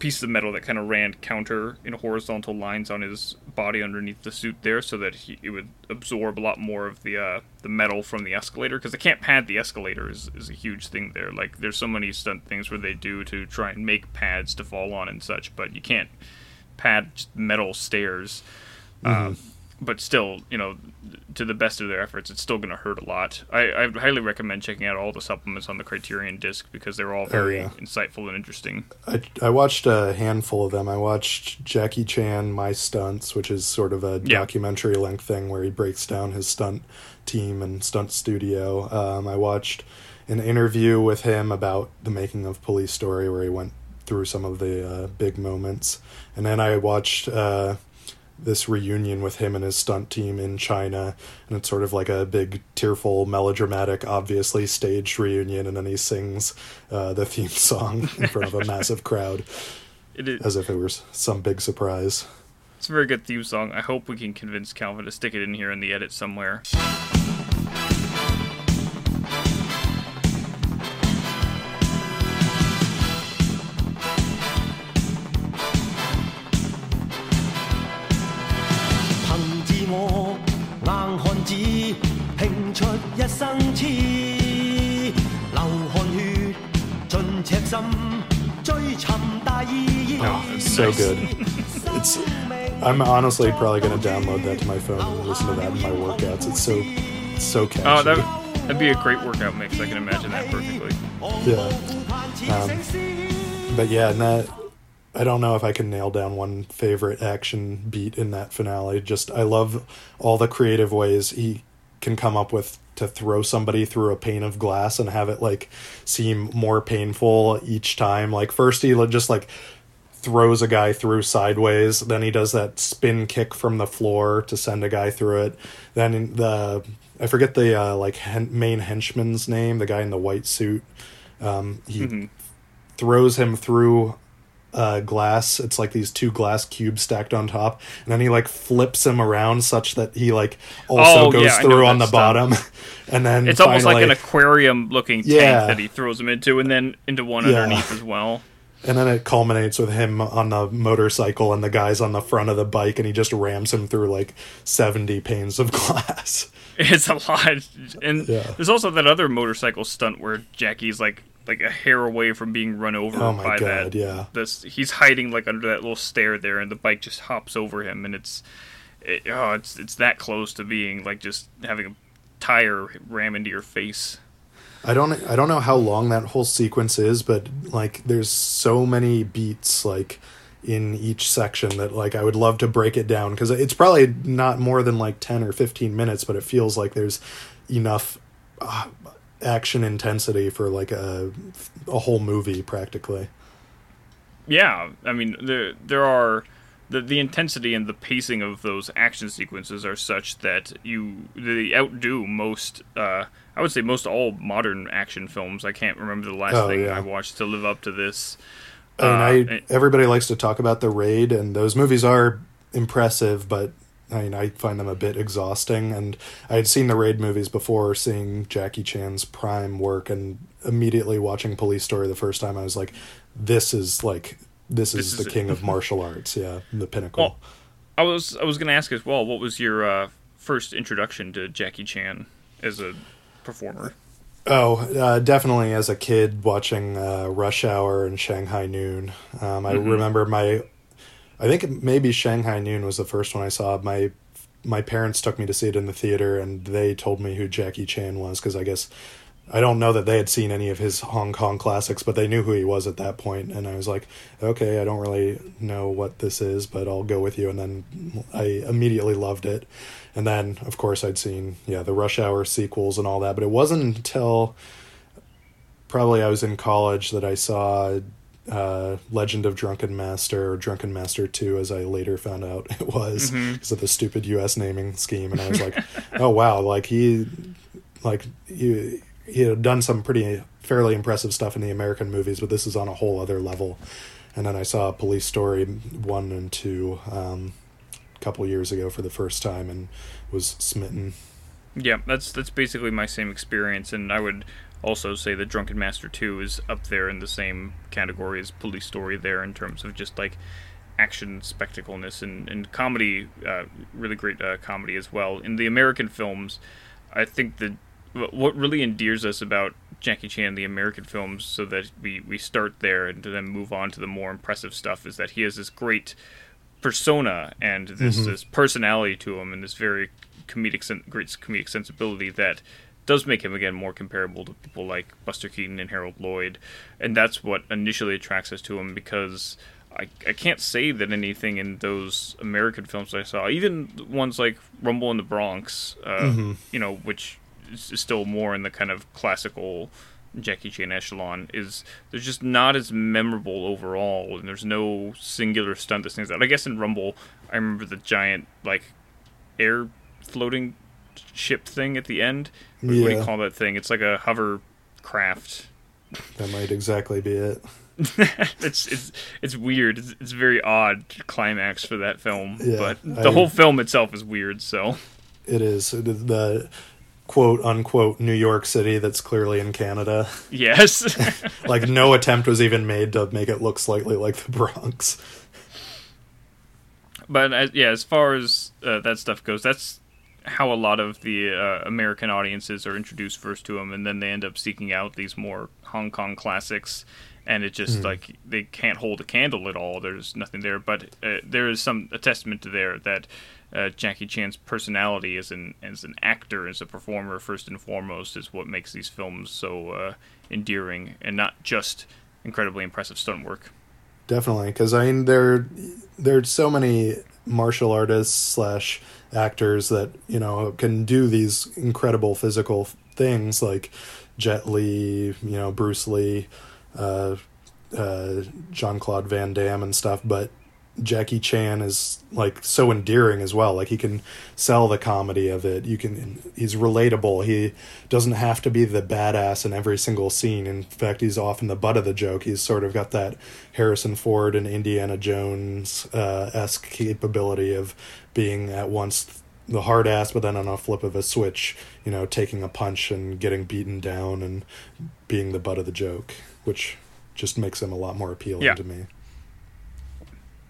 pieces of metal that kind of ran counter in horizontal lines on his body underneath the suit there, so that he, it would absorb a lot more of the uh, the metal from the escalator. Because they can't pad the escalator is, is a huge thing there. Like there's so many stunt things where they do to try and make pads to fall on and such, but you can't pad metal stairs. Mm-hmm. Uh, but still, you know, to the best of their efforts, it's still going to hurt a lot. I, I highly recommend checking out all the supplements on the Criterion disc because they're all very yeah. insightful and interesting. I, I watched a handful of them. I watched Jackie Chan, My Stunts, which is sort of a Yeah. documentary length thing where he breaks down his stunt team and stunt studio. Um, I watched an interview with him about the making of Police Story where he went through some of the uh, big moments. And then I watched uh, this reunion with him and his stunt team in China, and it's sort of like a big, tearful, melodramatic, obviously staged reunion, and then he sings uh, the <laughs> theme song in front of a massive crowd It is, as if it was some big surprise. it's a very good theme song. I hope we can convince Calvin to stick it in here in the edit somewhere. 生痴，流汗血尽赤心，追寻大意义。 Oh, it's so good. It's. I'm honestly probably going to download that to my phone and listen to that in my workouts. It's so, it's so catchy. Oh, that that'd be a great workout mix. I can imagine that perfectly. yeah. Um, but yeah, and that I don't know if I can nail down one favorite action beat in that finale. Just I love all the creative ways he can come up with to throw somebody through a pane of glass and have it like seem more painful each time. Like first he just like throws a guy through sideways, then he does that spin kick from the floor to send a guy through it. Then the I forget the uh, like hen- main henchman's name, the guy in the white suit. Um, he throws him through uh, glass. It's like these two glass cubes stacked on top, and then he like flips him around such that he like also Oh, goes yeah, through on the stunt. bottom, <laughs> and then It's almost like an aquarium looking tank Yeah. that he throws him into, and then into one Yeah. underneath as well. And then it culminates with him on the motorcycle and the guys on the front of the bike, and he just rams him through like 70 panes of <laughs> glass. It's a lot, and Yeah. there's also that other motorcycle stunt where Jackie's like like a hair away from being run over Oh my by God, that. yeah. this he's hiding like under that little stair there, and the bike just hops over him, and it's it, oh, it's it's that close to being like just having a tire ram into your face. I don't I don't know how long that whole sequence is, but like there's so many beats like in each section that like I would love to break it down because it's probably not more than like 10 or 15 minutes, but it feels like there's enough uh, action intensity for like a a whole movie practically. Yeah, I mean there there are the the intensity and the pacing of those action sequences are such that you they outdo most. Uh, I would say most all modern action films. I can't remember the last Oh, thing yeah. I watched to live up to this. and Uh, I everybody likes to talk about the raid, and those movies are impressive, but I mean I find them a bit exhausting. And I had seen the raid movies before seeing Jackie Chan's prime work, and immediately watching Police Story the first time, I was like, "This is like this, This is, is the king of <laughs> martial arts, yeah, the pinnacle." Well, I was I was going to ask as well. What was your uh, first introduction to Jackie Chan as a performer? Oh, uh, definitely as a kid watching uh, Rush Hour and Shanghai Noon. Um, I remember my, I think maybe Shanghai Noon was the first one I saw. My my parents took me to see it in the theater, and they told me who Jackie Chan was because I guess I don't know that they had seen any of his Hong Kong classics, but they knew who he was at that point. and I was like, okay, I don't really know what this is, but I'll go with you. And then I immediately loved it, and then of course I'd seen yeah the Rush Hour sequels and all that, but it wasn't until probably I was in college that I saw uh, Legend of Drunken Master or Drunken Master 2 as I later found out <laughs> it was because of the stupid US naming scheme. And I was like <laughs> oh wow like he like he, he had done some pretty fairly impressive stuff in the American movies but this is on a whole other level. And then I saw Police Story 1 and 2 um, a couple years ago for the first time and was smitten. Yeah, that's that's basically my same experience, and I would also say that Drunken Master 2 is up there in the same category as Police Story there in terms of just like action spectacleness and, and comedy, uh, really great uh, comedy as well. In the American films, I think that what really endears us about Jackie Chan, the American films, so that we, we start there and then move on to the more impressive stuff, is that he has this great persona and this, Mm-hmm. this personality to him and this very comedic, great comedic sensibility that does make him again more comparable to people like Buster Keaton and Harold Lloyd, and that's what initially attracts us to him because I, I can't say that anything in those American films I saw, even ones like Rumble in the Bronx, uh, you know, which is, is still more in the kind of classical Jackie Chan echelon, is they're just not as memorable overall, and there's no singular stunt that stands out. I guess in Rumble, I remember the giant like air floating ship thing at the end. What, what do you call that thing? It's like a hovercraft That might exactly be it. <laughs> it's it's it's weird. It's, it's a very odd climax for that film, Yeah, but the I- whole film itself is weird. So It is It is the quote unquote New York City that's clearly in Canada. yes, <laughs> like no attempt was even made to make it look slightly like the Bronx. but as, yeah, as far as uh, that stuff goes, that's how a lot of the uh, American audiences are introduced first to him, and then they end up seeking out these more Hong Kong classics. And it just like they can't hold a candle at all. There's nothing there, but uh, there is some a testament to there that uh, Jackie Chan's personality as an as an actor, as a performer, first and foremost, is what makes these films so uh, endearing, and not just incredibly impressive stunt work. Definitely, because I mean there there's so many martial artists slash actors that you know can do these incredible physical things like Jet Li, you know Bruce Lee, uh, uh, Jean Claude Van Damme and stuff, but Jackie Chan is like so endearing as well. Like he can sell the comedy of it. You can he's relatable. He doesn't have to be the badass in every single scene. In fact, he's often the butt of the joke. He's sort of got that Harrison Ford and Indiana Jones uh, esque capability of being at once the hard ass, but then on a flip of a switch, you know, taking a punch and getting beaten down and being the butt of the joke, which just makes him a lot more appealing Yeah. to me.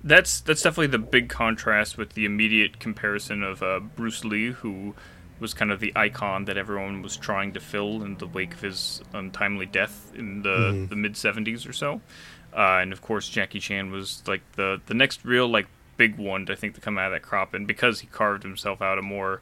That's that's definitely the big contrast with the immediate comparison of uh, Bruce Lee, who was kind of the icon that everyone was trying to fill in the wake of his untimely death in the the mid '70s or so. Uh, and of course, Jackie Chan was like the the next real like big one I think to come out of that crop, and because he carved himself out a more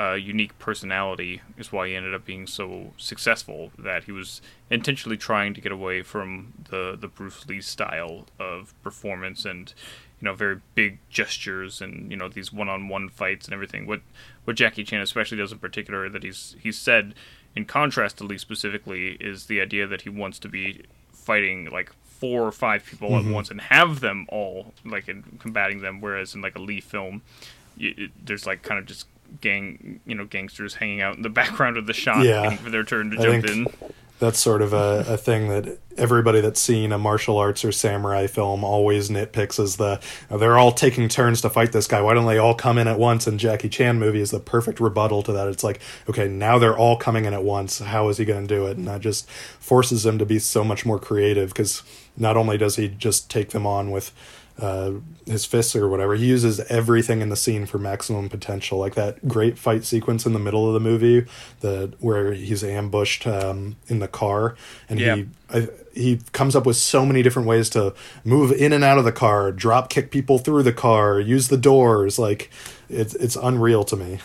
uh, unique personality is why he ended up being so successful. That he was intentionally trying to get away from the the Bruce Lee style of performance and you know very big gestures and you know these one-on-one fights and everything. What what Jackie Chan especially does in particular that he's he's said in contrast to Lee specifically is the idea that he wants to be fighting like four or five people at once and have them all like in combating them whereas in like a Lee film y it, there's like kind of just gang you know gangsters hanging out in the <laughs> background of the shot Yeah. waiting for their turn to I jump in That's sort of a, a thing that everybody that's seen a martial arts or samurai film always nitpicks is the they're all taking turns to fight this guy. Why don't they all come in at once? And Jackie Chan movie is the perfect rebuttal to that. It's like, okay, now they're all coming in at once. How is he going to do it? And that just forces him to be so much more creative because not only does he just take them on with uh, his fists or whatever. He uses everything in the scene for maximum potential. Like that great fight sequence in the middle of the movie, the where he's ambushed um, in the car, and Yeah. he I, he comes up with so many different ways to move in and out of the car, drop kick people through the car, use the doors. Like it's it's unreal to me.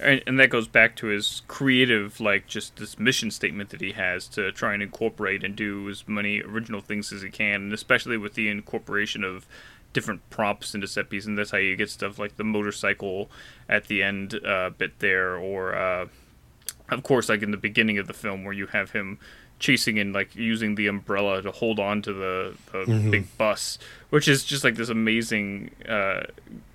And, and that goes back to his creative like just this mission statement that he has to try and incorporate and do as many original things as he can and especially with the incorporation of different props into set pieces and that's how you get stuff like the motorcycle at the end uh, bit there or uh, of course like in the beginning of the film where you have him chasing and like using the umbrella to hold on to the, the big bus which is just like this amazing uh,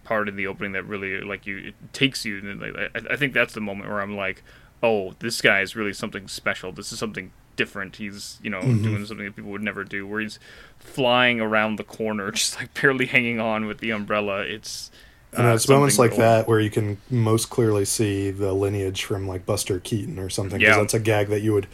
part in the opening that really like you it takes you and like, I, I think that's the moment where i'm like oh this guy is really something special. This is something different. He's you know mm-hmm. doing something that people would never do where he's flying around the corner <laughs> just like barely hanging on with the umbrella. It's And uh, it's moments like that where you can most clearly see the lineage from like Buster Keaton or something. Yeah. that's a gag that you would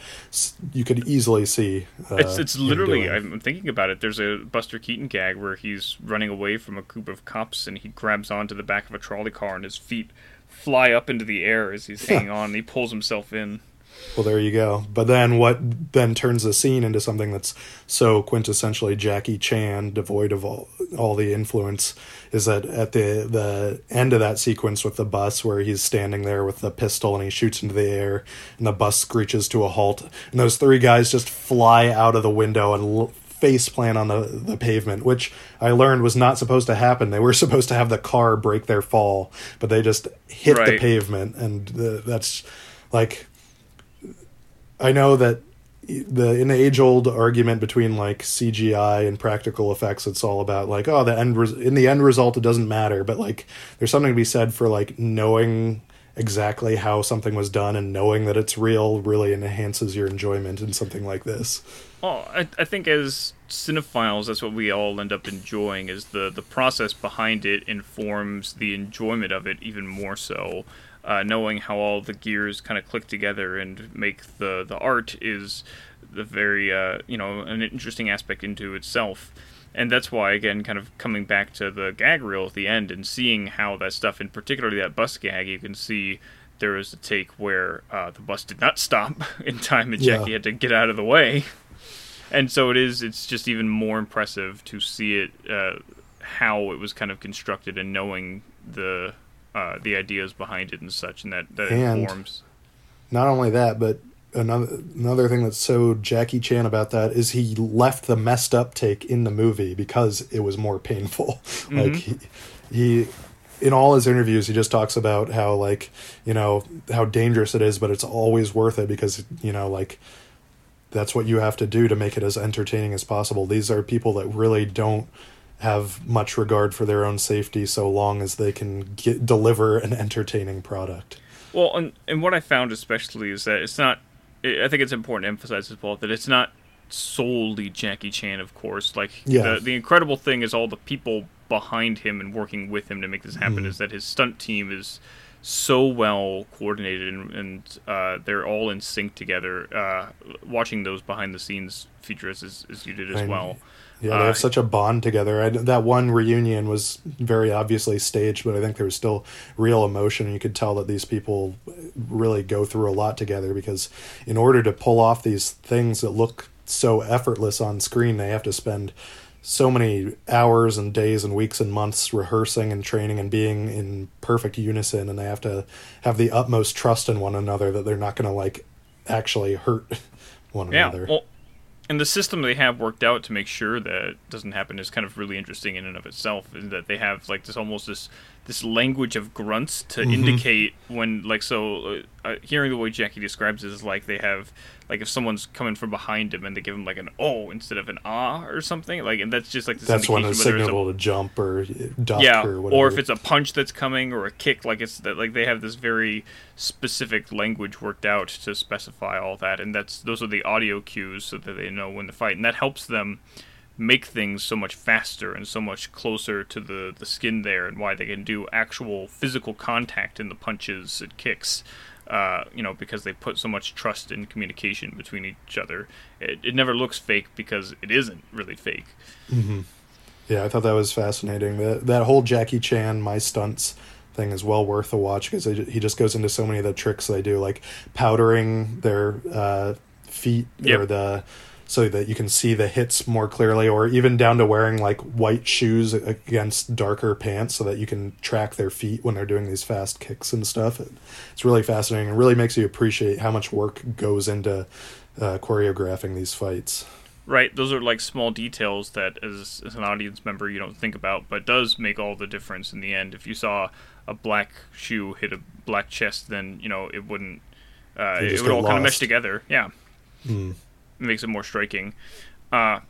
you could easily see. Uh, It's it's literally. I'm thinking about it. There's a Buster Keaton gag where he's running away from a group of cops and he grabs onto the back of a trolley car and his feet fly up into the air as he's hanging on. and he pulls himself in. Well, there you go. But then what then turns the scene into something that's so quintessentially Jackie Chan, devoid of all, all the influence, is that at the the end of that sequence with the bus where he's standing there with the pistol and he shoots into the air and the bus screeches to a halt and those three guys just fly out of the window and l- face plant on the, the pavement, which I learned was not supposed to happen. They were <laughs> supposed to have the car break their fall, but they just hit the pavement, and the, that's like I know that the in the age old argument between like CGI and practical effects, it's all about like oh the end res- in the end result it doesn't matter, but like there's something to be said for like knowing exactly how something was done and knowing that it's real really enhances your enjoyment in something like this. Well, I, I think as cinephiles, that's what we all end up enjoying. Is the the process behind it informs the enjoyment of it even more so. Uh, knowing how all the gears kind of click together and make the the art is the very uh, you know an interesting aspect into itself. And that's why, again, kind of coming back to the gag reel at the end and seeing how that stuff, and particularly that bus gag, you can see there was a take where uh, the bus did not <laughs> stop in time, and Yeah. Jackie had to get out of the way and so it is it's just even more impressive to see it uh, how it was kind of constructed and knowing the uh, the ideas behind it and such and that that And- informs Not only that, but another another thing that's so Jackie Chan about that is he left the messed up take in the movie because it was more painful. <laughs> Like he, he in all his interviews he just talks about how like, you know, how dangerous it is, but it's always worth it because, you know, like that's what you have to do to make it as entertaining as possible. These are people that really don't have much regard for their own safety so long as they can get, deliver an entertaining product. well and, and what i found especially is that it's not i think it's important to emphasize as well that it's not solely jackie chan of course like Yeah. the, the incredible thing is all the people behind him and working with him to make this happen is that his stunt team is so well coordinated and, and uh, they're all in sync together. Uh, watching those behind the scenes features as, as you did as I- well. Yeah, they Uh, have such a bond together. I, that one reunion was very obviously staged, but I think there was still real emotion. You could tell that these people really go through a lot together because, in order to pull off these things that look so effortless on screen, they have to spend so many hours and days and weeks and months rehearsing and training and being in perfect unison, and they have to have the utmost trust in one another that they're not going to like actually hurt <laughs> one Yeah, another. well, and the system they have worked out to make sure that doesn't happen is kind of really interesting in and of itself. Is that they have like this almost this this language of grunts to Mm-hmm. indicate when like so. Uh, uh, hearing the way Jackie describes it is like they have like if someone's coming from behind him and they give him like an oh instead of an ah or something like and that's just like this That's when it's a- signal to jump or duck yeah, or whatever. or if it's a punch that's coming or a kick, like it's that like they have this very specific language worked out to specify all that, and that's those are the audio cues so that they know when to fight, and that helps them make things so much faster and so much closer to the the skin there, and why they can do actual physical contact in the punches and kicks. Uh, you know, because they put so much trust in communication between each other. It, it never looks fake because it isn't really fake. Yeah, I thought that was fascinating. That that whole Jackie Chan my stunts thing is well worth a watch because he just goes into so many of the tricks they do, like powdering their uh, feet Yep. or the so that you can see the hits more clearly, or even down to wearing like white shoes against darker pants so that you can track their feet when they're doing these fast kicks and stuff. It, it's really fascinating and really makes you appreciate how much work goes into uh, choreographing these fights. Right, those are like small details that, as, as an audience member, you don't think about, but does make all the difference in the end. If you saw a black shoe hit a black chest, then you know it wouldn't. Uh, it would all kind of mesh together. Yeah, Hmm. Makes it more striking. Uh,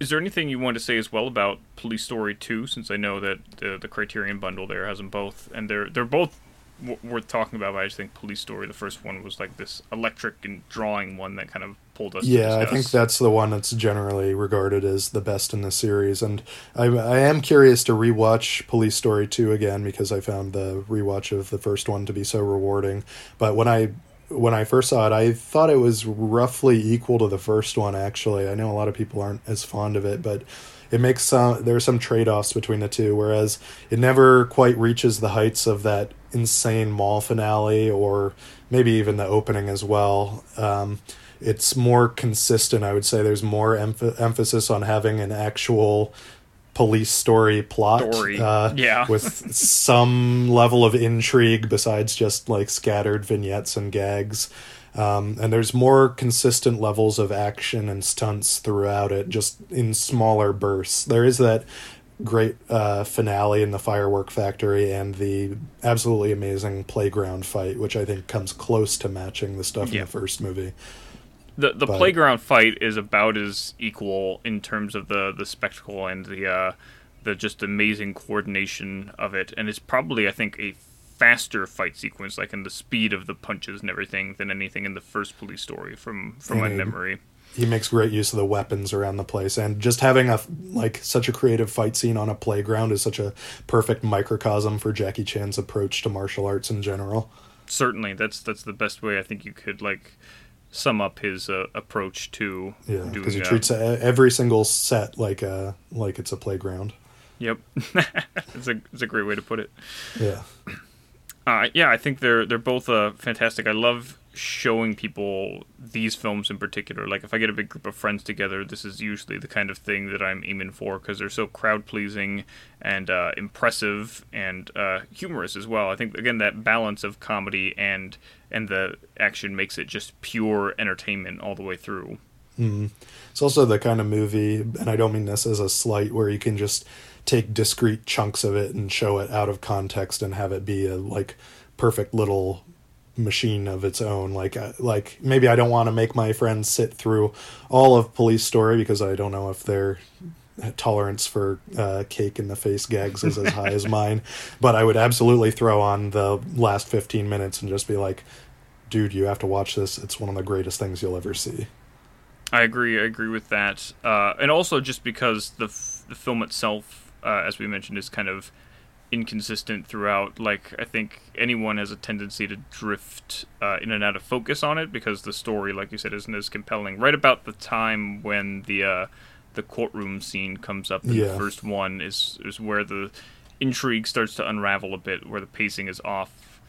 is there anything you want to say as well about Police Story Two? Since I know that the the Criterion bundle there has them both, and they're they're both w- worth talking about. But I just think Police Story, the first one, was like this electric and drawing one that kind of pulled us. Yeah, I think that's the one that's generally regarded as the best in the series, and I, I am curious to rewatch Police Story two again because I found the rewatch of the first one to be so rewarding. But when I when I first saw it, I thought it was roughly equal to the first one. Actually, I know a lot of people aren't as fond of it, but it makes some there are some trade offs between the two. Whereas it never quite reaches the heights of that insane mall finale, or maybe even the opening as well. Um, it's more consistent. I would say there's more emph- emphasis on having an actual police story plot Story, uh, yeah. with <laughs> some level of intrigue besides just like scattered vignettes and gags um, and there's more consistent levels of action and stunts throughout it just in smaller bursts there is that great uh, finale in the firework factory and the absolutely amazing playground fight which i think comes close to matching the stuff Yeah. in the first movie the the but- playground fight is about as equal in terms of the the spectacle and the uh, the just amazing coordination of it, and it's probably I think a faster fight sequence, like in the speed of the punches and everything, than anything in the first police story from from my memory. he makes great use of the weapons around the place and just having a like such a creative fight scene on a playground is such a perfect microcosm for Jackie Chan's approach to martial arts in general. Certainly, that's that's the best way I think you could like sum up his uh, approach to Yeah, because he uh, treats e- every single set like a like it's a playground. Yep, <laughs> it's a it's a great way to put it. Yeah. Uh, yeah, I think they're they're both uh, fantastic. I love showing people these films in particular. Like if I get a big group of friends together, this is usually the kind of thing that I'm aiming for because they're so crowd pleasing and uh, impressive and uh, humorous as well. I think again that balance of comedy and and the action makes it just pure entertainment all the way through. It's also the kind of movie, and I don't mean this as a slight, where you can just take discrete chunks of it and show it out of context and have it be a like perfect little machine of its own. Like, uh, like maybe I don't want to make my friends sit through all of Police Story because I don't know if their tolerance for uh, cake in the face gags is as high as mine. <laughs> But I would absolutely throw on the last fifteen minutes and just be like, "Dude, you have to watch this. It's one of the greatest things you'll ever see." I agree. I agree with that, uh, and also just because the f- the film itself, uh, as we mentioned, is kind of inconsistent throughout. Like I think anyone has a tendency to drift uh, in and out of focus on it because the story, like you said, isn't as compelling. Right about the time when the uh, the courtroom scene comes up in Yeah. the first one is is where the intrigue starts to unravel a bit, where the pacing is off.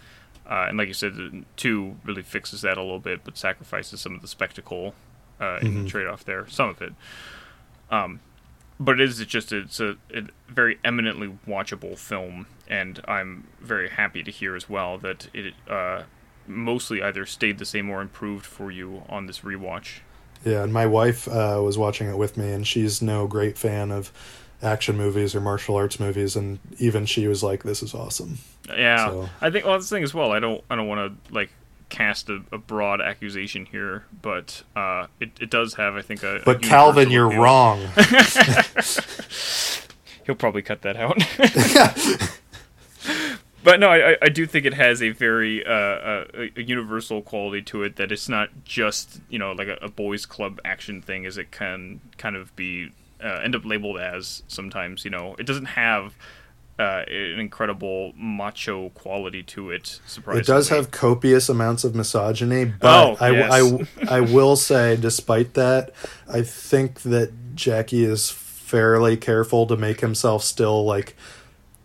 Uh, and like you said, two really fixes that a little bit, but sacrifices some of the spectacle uh, in the trade-off there. Some of it, um, but it is just it's a, a very eminently watchable film, and I'm very happy to hear as well that it uh, mostly either stayed the same or improved for you on this rewatch. Yeah, and my wife uh, was watching it with me, and she's no great fan of action movies or martial arts movies, and even she was like, "This is awesome." Yeah, So- I think well, that's the thing as well. I don't I don't want to like cast a, a broad accusation here, but uh, it it does have I think a. a But Calvin, you're appeal. wrong. <laughs> <laughs> He'll probably cut that out. <laughs> but no, I, I- do think it has a very uh, uh, a, a universal quality to it that it's not just you know like a, a boys' club action thing, as it can kind of be uh, end up labeled as sometimes. You know, it doesn't have. Uh, an incredible macho quality to it. Surprisingly, It does have copious amounts of misogyny, but Oh, I, yes. I, I will say, despite that, I think that Jackie is fairly careful to make himself still like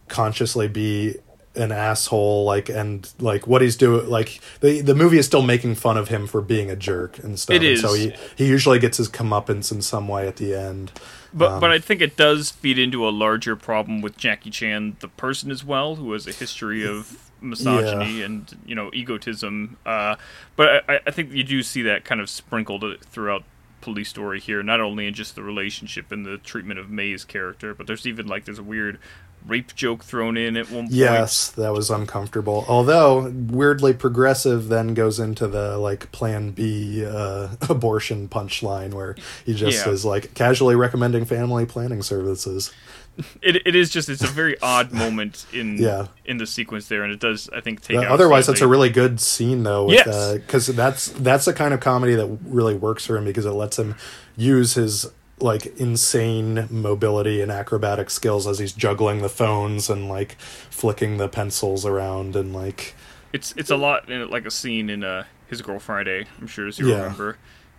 consciously be an asshole like and like what he's doing like the the movie is still making fun of him for being a jerk and stuff. It and so he he usually gets his comeuppance in some way at the end. But Um, but I think it does feed into a larger problem with Jackie Chan, the person as well, who has a history of misogyny and you know egotism. Uh, but I, I think you do see that kind of sprinkled throughout Police Story here, not only in just the relationship and the treatment of May's character, but there's even like there's a weird rape joke thrown in at one point. Yes, that was uncomfortable. Although weirdly progressive then goes into the like Plan B uh, <laughs> abortion punchline where he just Yeah. is like casually recommending family planning services. It, it is just it's a very odd moment in Yeah. in the sequence there, and it does I think take. Uh, out otherwise, some that's a really good scene though. Yes. because that's that's the kind of comedy that really works for him because it lets him use his like insane mobility and acrobatic skills as he's juggling the phones and like flicking the pencils around and like it's it's a lot in, like a scene in uh, his Girl Friday. I'm sure as you Yeah. remember,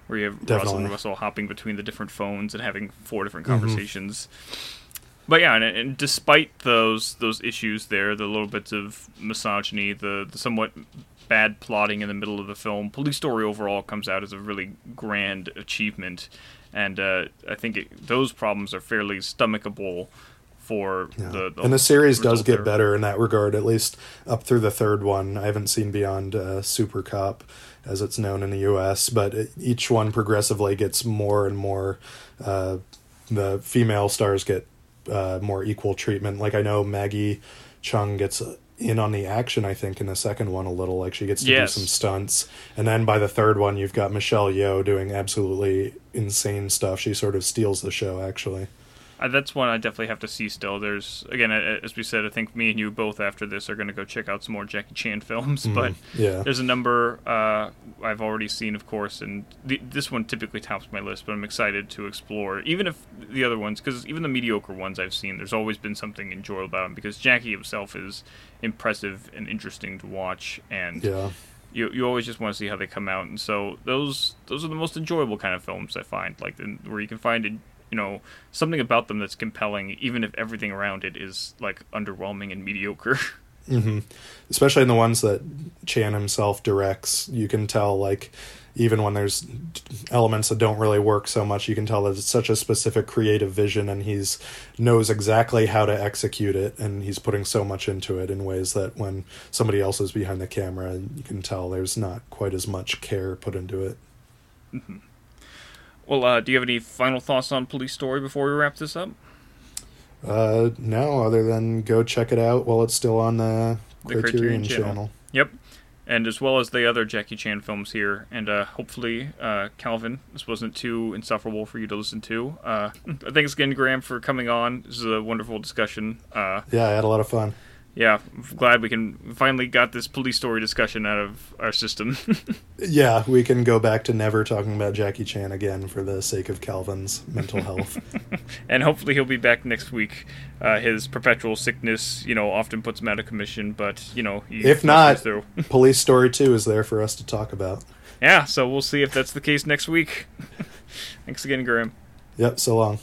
where you have Definitely. Rosalind Russell hopping between the different phones and having four different Mm-hmm. conversations. But yeah, and, and despite those those issues there, the little bits of misogyny, the, the somewhat bad plotting in the middle of the film, Police Story overall comes out as a really grand achievement, and uh, I think it, those problems are fairly stomachable for Yeah. the, the and the series does get there. better in that regard, at least up through the third one. I haven't seen beyond uh, Super Cop, as it's known in the U.S., but it, each one progressively gets more and more. Uh, the female stars get uh, more equal treatment. Like I know Maggie Cheung gets in on the action. I think in the second one a little, like she gets to Yes. do some stunts, and then by the third one you've got Michelle Yeoh doing absolutely insane stuff. She sort of steals the show, actually. That's one I definitely have to see still. There's again, as we said, I think me and you both after this are going to go check out some more Jackie Chan <laughs> films. But Yeah. there's a number uh, I've already seen, of course, and the, this one typically tops my list. But I'm excited to explore, even if the other ones, because even the mediocre ones I've seen, there's always been something enjoyable about him. Because Jackie himself is impressive and interesting to watch, and Yeah. you you always just want to see how they come out, and so those those are the most enjoyable kind of films I find, like where you can find it, you know something about them that's compelling, even if everything around it is like underwhelming and mediocre. <laughs> hmm Especially in the ones that Chan himself directs, you can tell like even when there's elements that don't really work so much, you can tell that it's such a specific creative vision, and he's knows exactly how to execute it, and he's putting so much into it in ways that when somebody else is behind the camera, you can tell there's not quite as much care put into it. Well, uh, do you have any final thoughts on Police Story before we wrap this up? Uh, no, other than go check it out while it's still on the, The Criterion, Criterion channel. channel. Yep. And as well as the other Jackie Chan films here, and uh, hopefully, uh, Calvin, this wasn't too insufferable for you to listen to. Uh, <laughs> thanks again, Graham, for coming on. This is a wonderful discussion. Uh, Yeah, I had a lot of fun. Yeah, I'm glad we can finally got this police story discussion out of our system. <laughs> Yeah, we can go back to never talking about Jackie Chan again for the sake of Calvin's mental health. <laughs> and hopefully he'll be back next week. Uh, his perpetual sickness, you know, often puts him out of commission, but you know, if not. <laughs> Police Story 2 is there for us to talk about. yeah. So we'll see if that's the case next week. Thanks again, Graham. Yep, so long.